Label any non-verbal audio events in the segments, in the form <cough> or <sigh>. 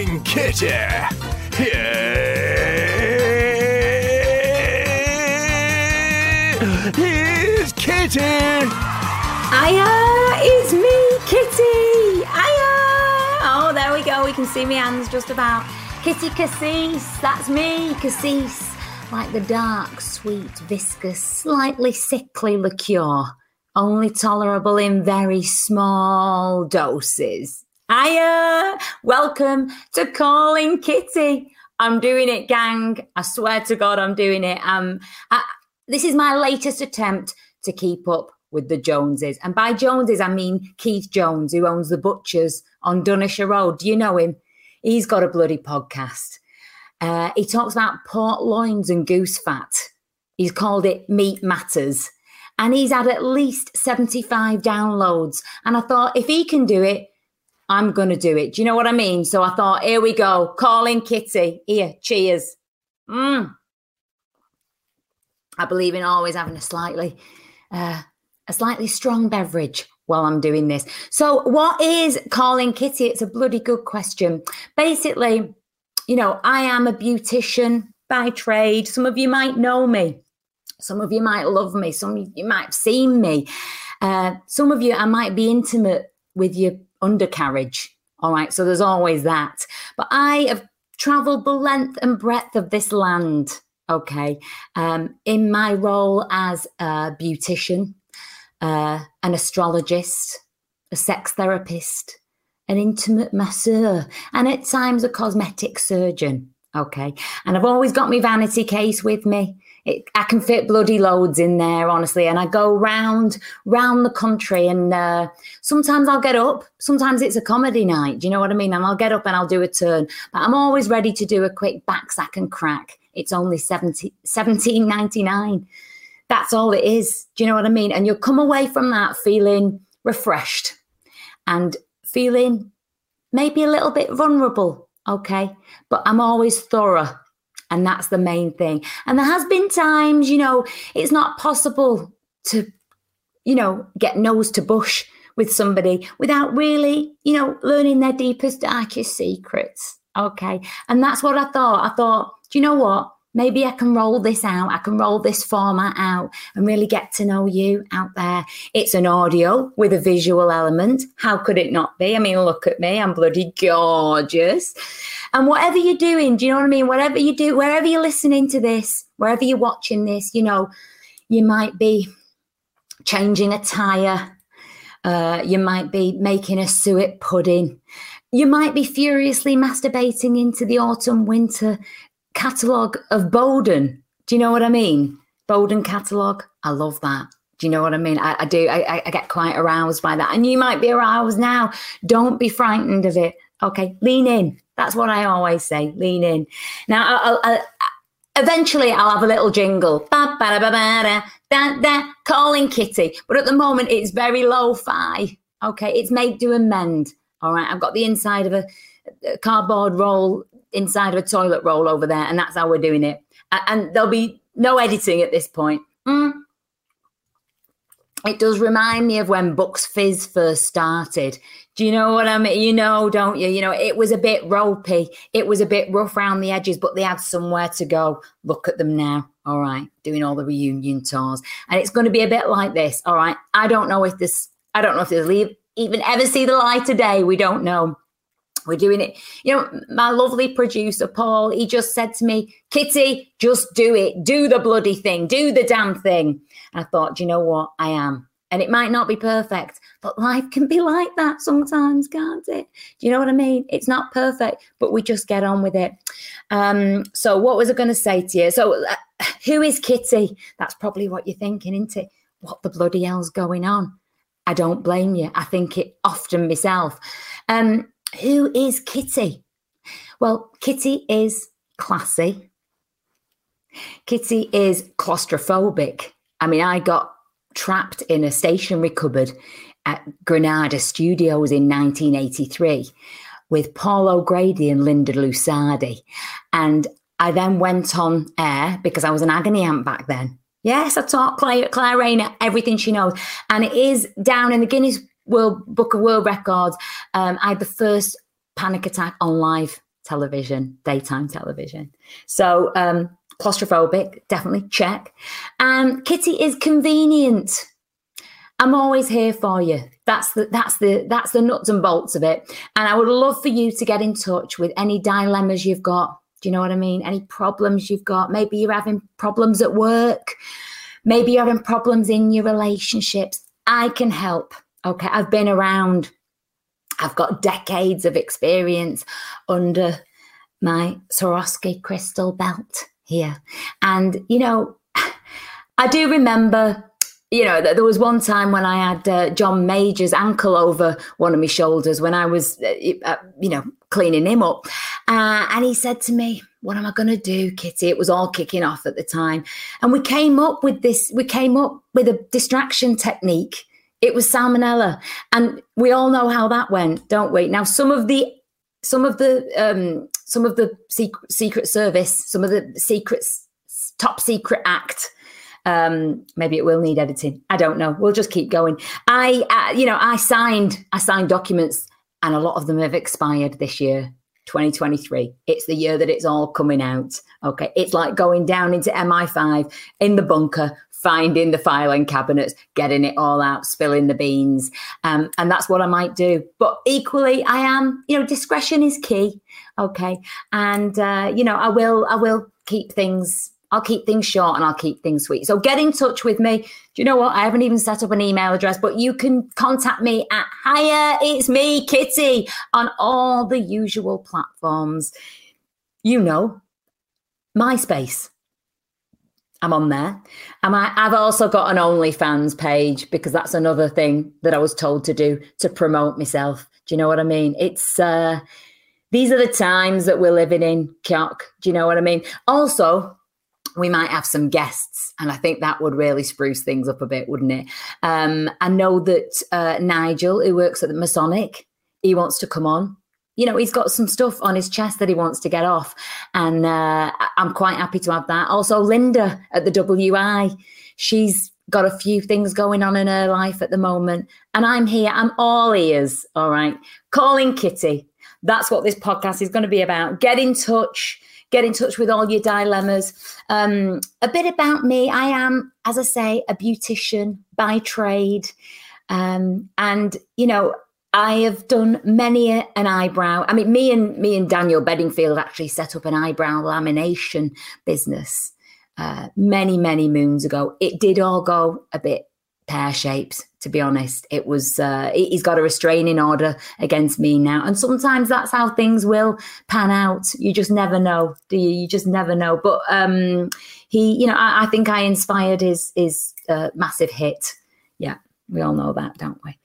Calling Kitty. Here, here's Kitty. Aya, it's me, Kitty. Aya. Oh, there we go. We can see my hands just about. Kitty Cassis, that's me, Cassis. Like the dark, sweet, viscous, slightly sickly liqueur, only tolerable in very small doses. Hiya! Welcome to Calling Kitty. I'm doing it, gang. I swear to God, I'm doing it. Um, I, this is my latest attempt to keep up with the Joneses. And by Joneses, I mean Keith Jones, who owns the Butchers on Dunisher Road. Do you know him? He's got a bloody podcast. Uh, he talks about pork loins and goose fat. He's called it Meat Matters. And he's had at least 75 downloads. And I thought, if he can do it, I'm going to do it. Do you know what I mean? So I thought, here we go. Calling Kitty. Here, cheers. Mm. I believe in always having a slightly, uh, a slightly strong beverage while I'm doing this. So, what is calling Kitty? It's a bloody good question. Basically, you know, I am a beautician by trade. Some of you might know me. Some of you might love me. Some of you might have seen me. Uh, some of you, I might be intimate with your undercarriage. All right. So there's always that. But I have traveled the length and breadth of this land. Okay. Um, in my role as a beautician, uh, an astrologist, a sex therapist, an intimate masseur, and at times a cosmetic surgeon. Okay. And I've always got my vanity case with me. It, I can fit bloody loads in there, honestly. And I go round, round the country. And uh, sometimes I'll get up. Sometimes it's a comedy night. Do you know what I mean? And I'll get up and I'll do a turn. But I'm always ready to do a quick back sack and crack. It's only 70, 17.99. That's all it is. Do you know what I mean? And you'll come away from that feeling refreshed and feeling maybe a little bit vulnerable. Okay. But I'm always thorough. And that's the main thing. And there has been times, you know, it's not possible to, you know, get nose to bush with somebody without really, you know, learning their deepest, darkest secrets. Okay. And that's what I thought. I thought, do you know what? Maybe I can roll this out. I can roll this format out and really get to know you out there. It's an audio with a visual element. How could it not be? I mean, look at me. I'm bloody gorgeous. And whatever you're doing, do you know what I mean? Whatever you do, wherever you're listening to this, wherever you're watching this, you know, you might be changing a tire. Uh, you might be making a suet pudding. You might be furiously masturbating into the autumn winter catalogue of Boden. Do you know what I mean? Boden catalogue. I love that. Do you know what I mean? I, I do. I, I, get quite aroused by that. And you might be aroused now. Don't be frightened of it. Okay. Lean in. That's what I always say. Lean in. Now, I'll, I'll, eventually I'll have a little jingle. Ba, ba, ba, da, da, calling Kitty. But at the moment, it's very lo fi. Okay. It's make, do, and mend. All right. I've got the inside of a, a cardboard roll inside of a toilet roll over there, and that's how we're doing it. And there'll be no editing at this point. Mm. It does remind me of when Bucks Fizz first started. Do you know what I mean? You know, don't you? You know, it was a bit ropey. It was a bit rough around the edges, but they had somewhere to go. Look at them now. All right, doing all the reunion tours, and it's going to be a bit like this. All right, I don't know if this. I don't know if this even ever see the light of day. We don't know. We're doing it. You know, my lovely producer, Paul, he just said to me, Kitty, just do it. Do the bloody thing. Do the damn thing. I thought, you know what? I am. And it might not be perfect, but life can be like that sometimes, can't it? Do you know what I mean? It's not perfect, but we just get on with it. Um, so, what was I going to say to you? So, uh, who is Kitty? That's probably what you're thinking, isn't it? What the bloody hell's going on? I don't blame you. I think it often myself. Um, who is Kitty? Well, Kitty is classy. Kitty is claustrophobic. I mean, I got trapped in a stationery cupboard at Granada Studios in 1983 with Paul O'Grady and Linda Lusardi. And I then went on air because I was an agony aunt back then. Yes, I taught Claire, Claire Rayner everything she knows. And it is down in the Guinness World Book of World Records. Um, I had the first panic attack on live television, daytime television. So, um, claustrophobic, definitely check. And Kitty is convenient. I'm always here for you. That's the that's the that's the nuts and bolts of it. And I would love for you to get in touch with any dilemmas you've got. Do you know what I mean? Any problems you've got? Maybe you're having problems at work. Maybe you're having problems in your relationships. I can help. Okay. I've been around. I've got decades of experience under my Swarovski crystal belt here. And, you know, I do remember you know, there was one time when I had uh, John Major's ankle over one of my shoulders when I was, uh, uh you know, cleaning him up. Uh, and he said to me, What am I going to do, Kitty? It was all kicking off at the time. And we came up with this, we came up with a distraction technique. It was salmonella. And we all know how that went, don't we? Now, some of the, some of the, um, some of the secret, secret service, some of the secrets, top secret act, um, maybe it will need editing. I don't know. We'll just keep going. I, uh, you know, I signed, I signed documents, and a lot of them have expired this year. 2023. It's the year that it's all coming out. Okay. It's like going down into MI5 in the bunker, finding the filing cabinets, getting it all out, spilling the beans. Um, and that's what I might do. But equally, I am, you know, discretion is key. Okay. And, uh, you know, I will, I will keep things I'll keep things short and I'll keep things sweet. So get in touch with me. Do you know what? I haven't even set up an email address, but you can contact me at Hiya, it's me, Kitty, on all the usual platforms. You know, MySpace. I'm on there. And I, I've also got an OnlyFans page because that's another thing that I was told to do to promote myself. Do you know what I mean? It's uh these are the times that we're living in, Kyock. Do you know what I mean? Also, we might have some guests, and I think that would really spruce things up a bit, wouldn't it? Um, I know that uh, Nigel, who works at the Masonic, he wants to come on. You know, he's got some stuff on his chest that he wants to get off, and uh, I'm quite happy to have that. Also, Linda at the WI, she's got a few things going on in her life at the moment, and I'm here. I'm all ears. All right, calling Kitty. That's what this podcast is going to be about. Get in touch get in touch with all your dilemmas. Um, a bit about me I am, as I say, a beautician by trade. Um, and, you know, I have done many an eyebrow. I mean, me and me and Daniel Bedingfield actually set up an eyebrow lamination business uh, many, many moons ago. It did all go a bit pear shapes to be honest. It was uh, he's got a restraining order against me now. And sometimes that's how things will pan out. You just never know do you? You just never know. But um he you know i, I think i inspired his his uh, massive hit. Yeah we all know that don't we?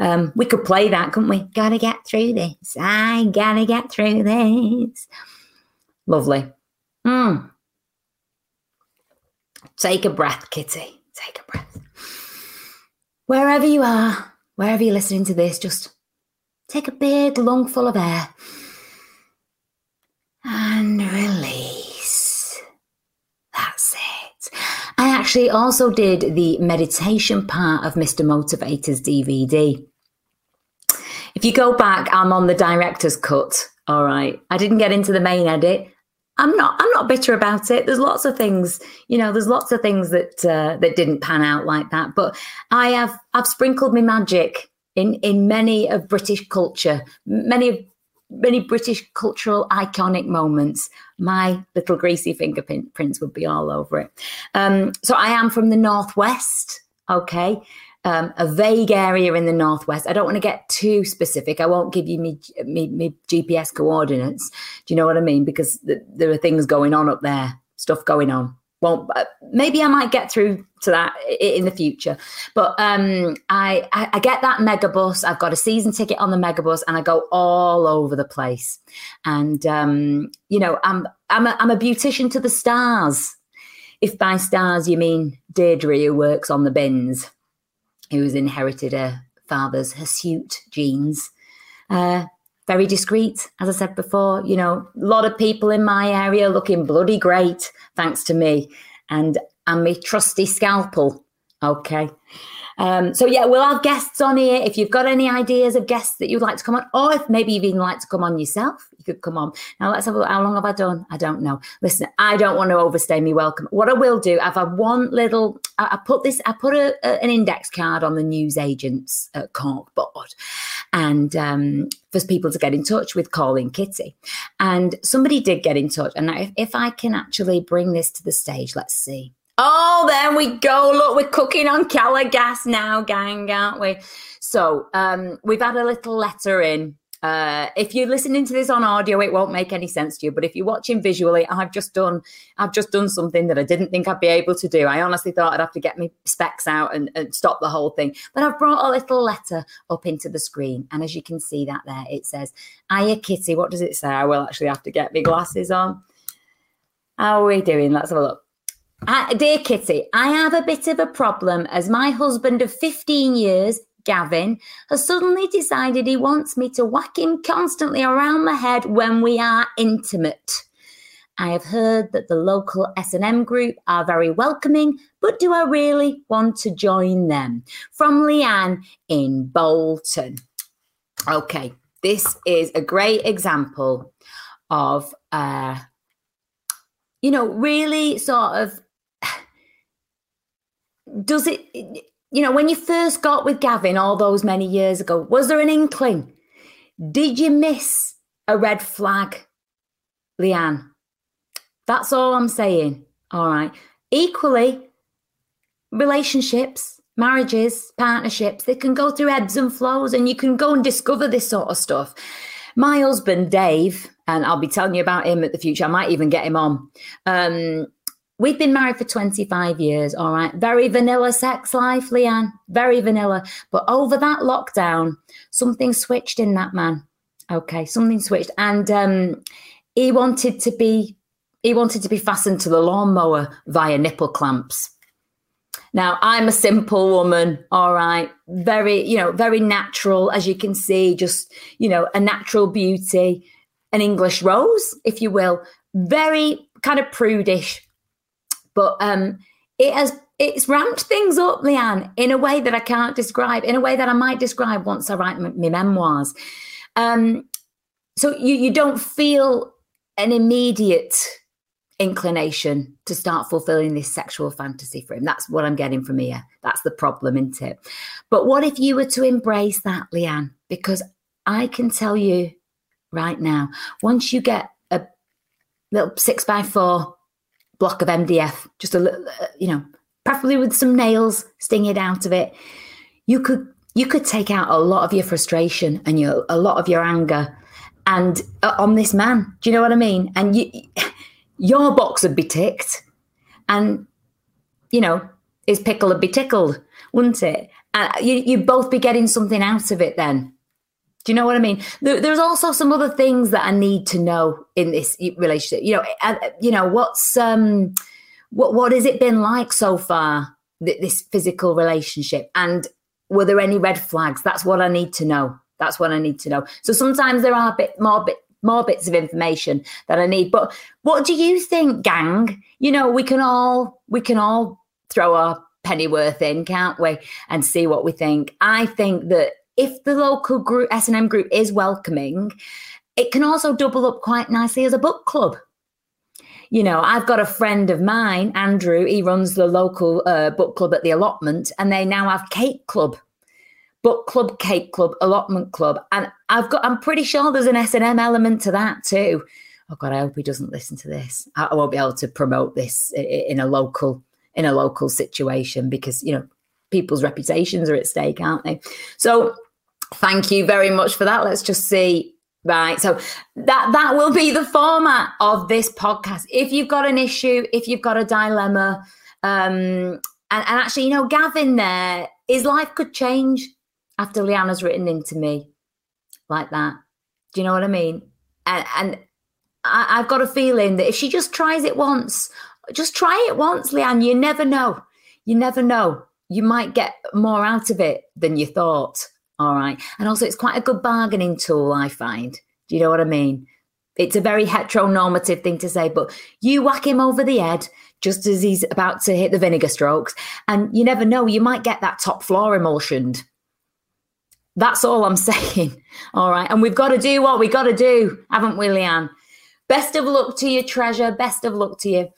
Um we could play that couldn't we? Gotta get through this. I gotta get through this. Lovely. Mm. take a breath kitty. Take a breath wherever you are, wherever you're listening to this, just take a big lungful of air and release. That's it. I actually also did the meditation part of Mr. Motivator's DVD. If you go back, I'm on the director's cut. All right. I didn't get into the main edit. I'm not. I'm not bitter about it. There's lots of things, you know. There's lots of things that uh, that didn't pan out like that. But I have. I've sprinkled my magic in in many of British culture, many of many British cultural iconic moments. My little greasy fingerprints would be all over it. Um, so I am from the northwest. Okay, um, a vague area in the northwest. I don't want to get too specific. I won't give you me, me, me GPS coordinates. Do you know what I mean? Because th- there are things going on up there, stuff going on. Well, uh, maybe I might get through to that in the future. But um, I, I, I get that megabus. I've got a season ticket on the megabus, and I go all over the place. And um, you know, I'm I'm a, I'm a beautician to the stars. If by stars you mean Deirdre who works on the bins who's inherited her father's hirsute genes. Uh, very discreet, as I said before. You know, a lot of people in my area looking bloody great, thanks to me and and my trusty scalpel. Okay. Um, so yeah, we'll have guests on here. If you've got any ideas of guests that you'd like to come on, or if maybe you'd even like to come on yourself, you could come on. Now let's have a look. How long have I done? I don't know. Listen, I don't want to overstay me welcome. What I will do, I've had one little. I, I put this. I put a, a, an index card on the news agents Cork board, and um, for people to get in touch with calling Kitty. And somebody did get in touch. And if, if I can actually bring this to the stage, let's see. Oh, there we go. Look, we're cooking on Calor Gas now, gang, aren't we? So um, we've had a little letter in. Uh, if you're listening to this on audio, it won't make any sense to you. But if you're watching visually, I've just done I've just done something that I didn't think I'd be able to do. I honestly thought I'd have to get my specs out and, and stop the whole thing. But I've brought a little letter up into the screen, and as you can see that there, it says, "Hiya, Kitty." What does it say? I will actually have to get my glasses on. How are we doing? Let's have a look. Uh, dear Kitty, I have a bit of a problem as my husband of 15 years, Gavin, has suddenly decided he wants me to whack him constantly around the head when we are intimate. I have heard that the local S&M group are very welcoming, but do I really want to join them? From Leanne in Bolton. Okay, this is a great example of, uh, you know, really sort of does it you know when you first got with gavin all those many years ago was there an inkling? Did you miss a red flag leanne? That's all i'm saying all right? Equally relationships marriages partnerships they can go through ebbs and flows and you can go and discover this sort of stuff. My husband dave and i'll be telling you about him at the future i might even get him on um, We've been married for 25 years, all right. Very vanilla sex life, Leanne. Very vanilla. But over that lockdown, something switched in that man. Okay, something switched. And um, he wanted to be he wanted to be fastened to the lawnmower via nipple clamps. Now, I'm a simple woman, all right. Very, you know, very natural, as you can see, just, you know, a natural beauty, an English rose, if you will. Very kind of prudish, but um, it has it's ramped things up, Leanne, in a way that I can't describe, in a way that I might describe once I write my, memoirs. Um, so you you don't feel an immediate inclination to start fulfilling this sexual fantasy for him. That's what I'm getting from here. That's the problem, isn't it? But what if you were to embrace that, Leanne? Because I can tell you right now, once you get a little six by four block of MDF, just a little, uh, you know, preferably with some nails, sting it out of it. You could you could take out a lot of your frustration and your a lot of your anger and uh, on this man. Do you know what I mean? And you, <laughs> your box would be ticked, and you know his pickle would be tickled, wouldn't it? And you you'd both be getting something out of it then. Do you know what I mean? There, there's also some other things that I need to know in this relationship. You know, you know what's um, what what has it been like so far? This physical relationship, and were there any red flags? That's what I need to know. That's what I need to know. So sometimes there are a bit more bit more bits of information that I need. But what do you think, gang? You know, we can all we can all throw our pennyworth in, can't we? And see what we think. I think that if the local group S&M group is welcoming, it can also double up quite nicely as a book club. You know, I've got a friend of mine, Andrew. He runs the local uh, book club at the allotment, and they now have cake club, book club, cake club, allotment club, and I've got. I'm pretty sure there's an S and M element to that too. Oh God, I hope he doesn't listen to this. I won't be able to promote this in a local in a local situation because you know people's reputations are at stake, aren't they? So Thank you very much for that. Let's just see. Right. So that that will be the format of this podcast. If you've got an issue, if you've got a dilemma, um, and, and actually, you know, Gavin there, his life could change after Leanna's written into me like that. Do you know what I mean? And, and I, have got a feeling that if she just tries it once, just try it once, Leanne. You never know. You never know. You might get more out of it than you thought. All right. And also, it's quite a good bargaining tool, I find. Do you know what I mean? it's a very heteronormative thing to say, but you whack him over the head just as he's about to hit the vinegar strokes, and you never know, you might get that top floor emulsioned. That's all I'm <laughs> saying. All right. And we've got to do what we got to do, haven't we, Leanne? Best of luck to you, treasure. Best of luck to you.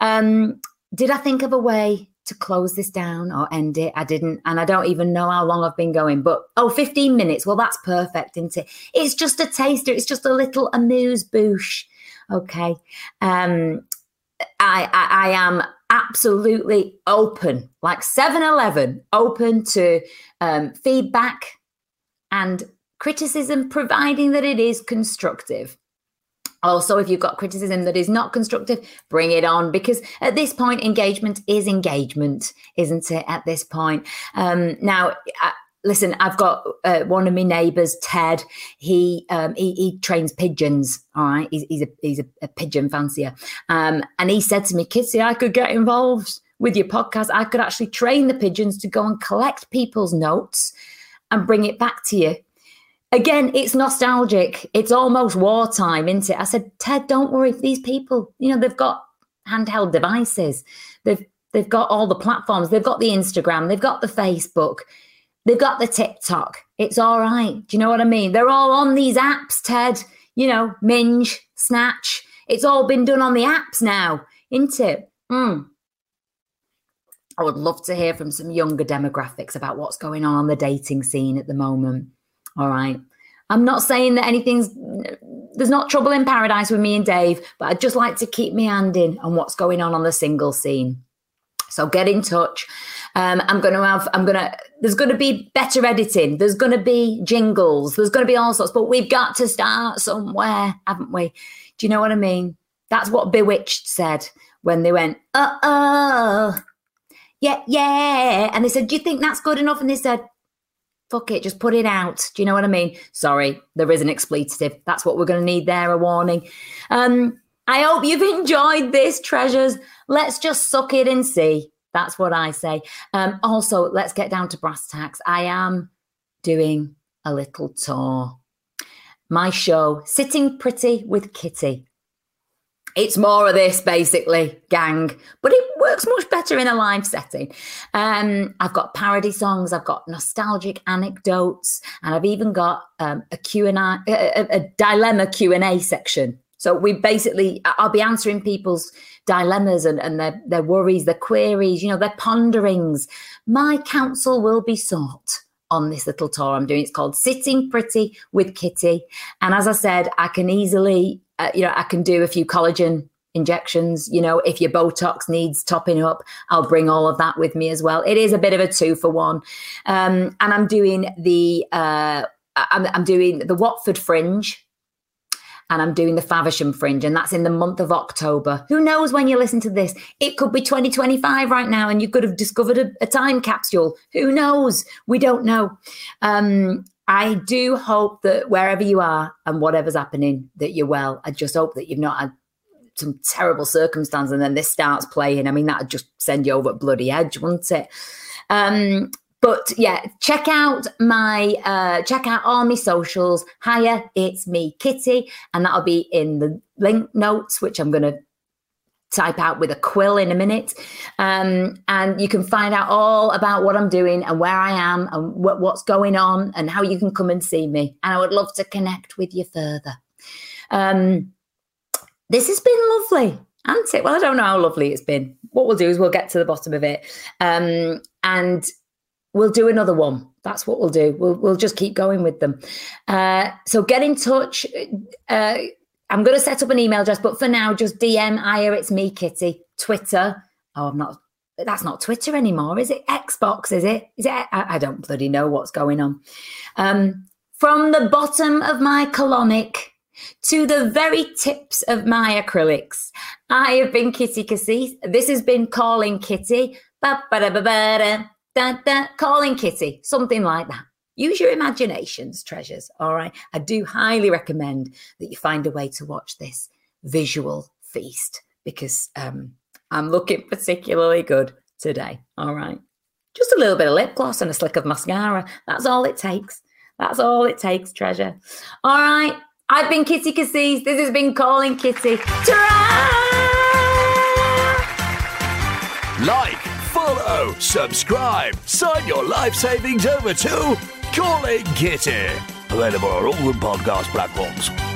Um, did I think of a way to close this down or end it? I didn't. And I don't even know how long I've been going. But oh, 15 minutes. Well, that's perfect, isn't it? It's just a taster. It's just a little amuse bouche. Okay. Um, I, I, I am absolutely open, like 7 Eleven, open to um, feedback and criticism, providing that it is constructive. Also, if you've got criticism that is not constructive, bring it on because at this point, engagement is engagement, isn't it? At this point, um, now. I, listen, I've got uh, one of my neighbours, Ted. He, um, he, he trains pigeons. All right, he's, he's a he's a, a pigeon fancier, um, and he said to me, "Kitsy, I could get involved with your podcast. I could actually train the pigeons to go and collect people's notes and bring it back to you." Again, it's nostalgic. It's almost wartime, isn't it? I said, Ted, don't worry. These people, you know, they've got handheld devices. They've they've got all the platforms. They've got the Instagram. They've got the Facebook. They've got the TikTok. It's all right. Do you know what I mean? They're all on these apps, Ted. You know, Minge, Snatch. It's all been done on the apps now, isn't it? Mm. I would love to hear from some younger demographics about what's going on on the dating scene at the moment. All right. I'm not saying that anything's there's not trouble in paradise with me and Dave, but I'd just like to keep me hand in on what's going on on the single scene. So get in touch. Um, I'm going to have, I'm going to, there's going to be better editing. There's going to be jingles. There's going to be all sorts, but we've got to start somewhere, haven't we? Do you know what I mean? That's what B*Witched said when they went, uh oh, yeah, yeah. And they said, do you think that's good enough? And they said, fuck it, just put it out. Do you know what I mean? Sorry, there is an expletive. That's what we're going to need there, a warning. Um, I hope you've enjoyed this, treasures. Let's just suck it and see. That's what I say. Um, also, let's get down to brass tacks. I am doing a little tour. My show, Sitting Pretty with Kitty, it's more of this basically gang but it works much better in a live setting um, i've got parody songs i've got nostalgic anecdotes and i've even got um, a q&a a, a dilemma q&a section so we basically i'll be answering people's dilemmas and, and their, their worries their queries you know their ponderings my counsel will be sought on this little tour I'm doing. It's called Sitting Pretty with Kitty. And as I said, I can easily uh, you know, I can do a few collagen injections. You know, if your Botox needs topping up, I'll bring all of that with me as well. It is a bit of a two for one. Um, and I'm doing the, uh, I'm, I'm doing the Watford Fringe and I'm doing the Faversham Fringe, and that's in the month of October. Who knows when you listen to this? It could be 2025 right now, and you could have discovered a, a time capsule. Who knows? We don't know. Um, I do hope that wherever you are and whatever's happening, that you're well. I just hope that you've not had some terrible circumstance and then this starts playing. I mean, that'd just send you over bloody edge, wouldn't it? Um, but yeah, check out my uh, check out all my socials. Hiya, it's me, Kitty, and that'll be in the link notes, which I'm gonna type out with a quill in a minute. Um, and you can find out all about what I'm doing and where I am and what, what's going on and how you can come and see me. And I would love to connect with you further. Um, this has been lovely, hasn't it? Well, I don't know how lovely it's been. What we'll do is we'll get to the bottom of it. Um, and we'll do another one. That's what we'll do. We'll we'll just keep going with them. Uh, so get in touch. Uh, I'm going to set up an email address, but for now, just DM Aya, it's me, Kitty. Twitter. Oh, I'm not. That's not Twitter anymore, is it? Xbox, is it? Is it? I, I don't bloody know what's going on. Um, from the bottom of my colonic to the very tips of my acrylics, I have been Kitty Cassis. This has been Calling Kitty. Ba-ba-da-ba-ba-da, calling Kitty, something like that. Use your imaginations, treasures. All right. I do highly recommend that you find a way to watch this visual feast because um, I'm looking particularly good today. All right. Just a little bit of lip gloss and a slick of mascara. That's all it takes. That's all it takes, treasure. All right. I've been Kitty Cassis. This has been Calling Kitty. Ta-ra! Like, follow, subscribe, sign your life savings over to Calling Kitty. Available on all the podcast platforms.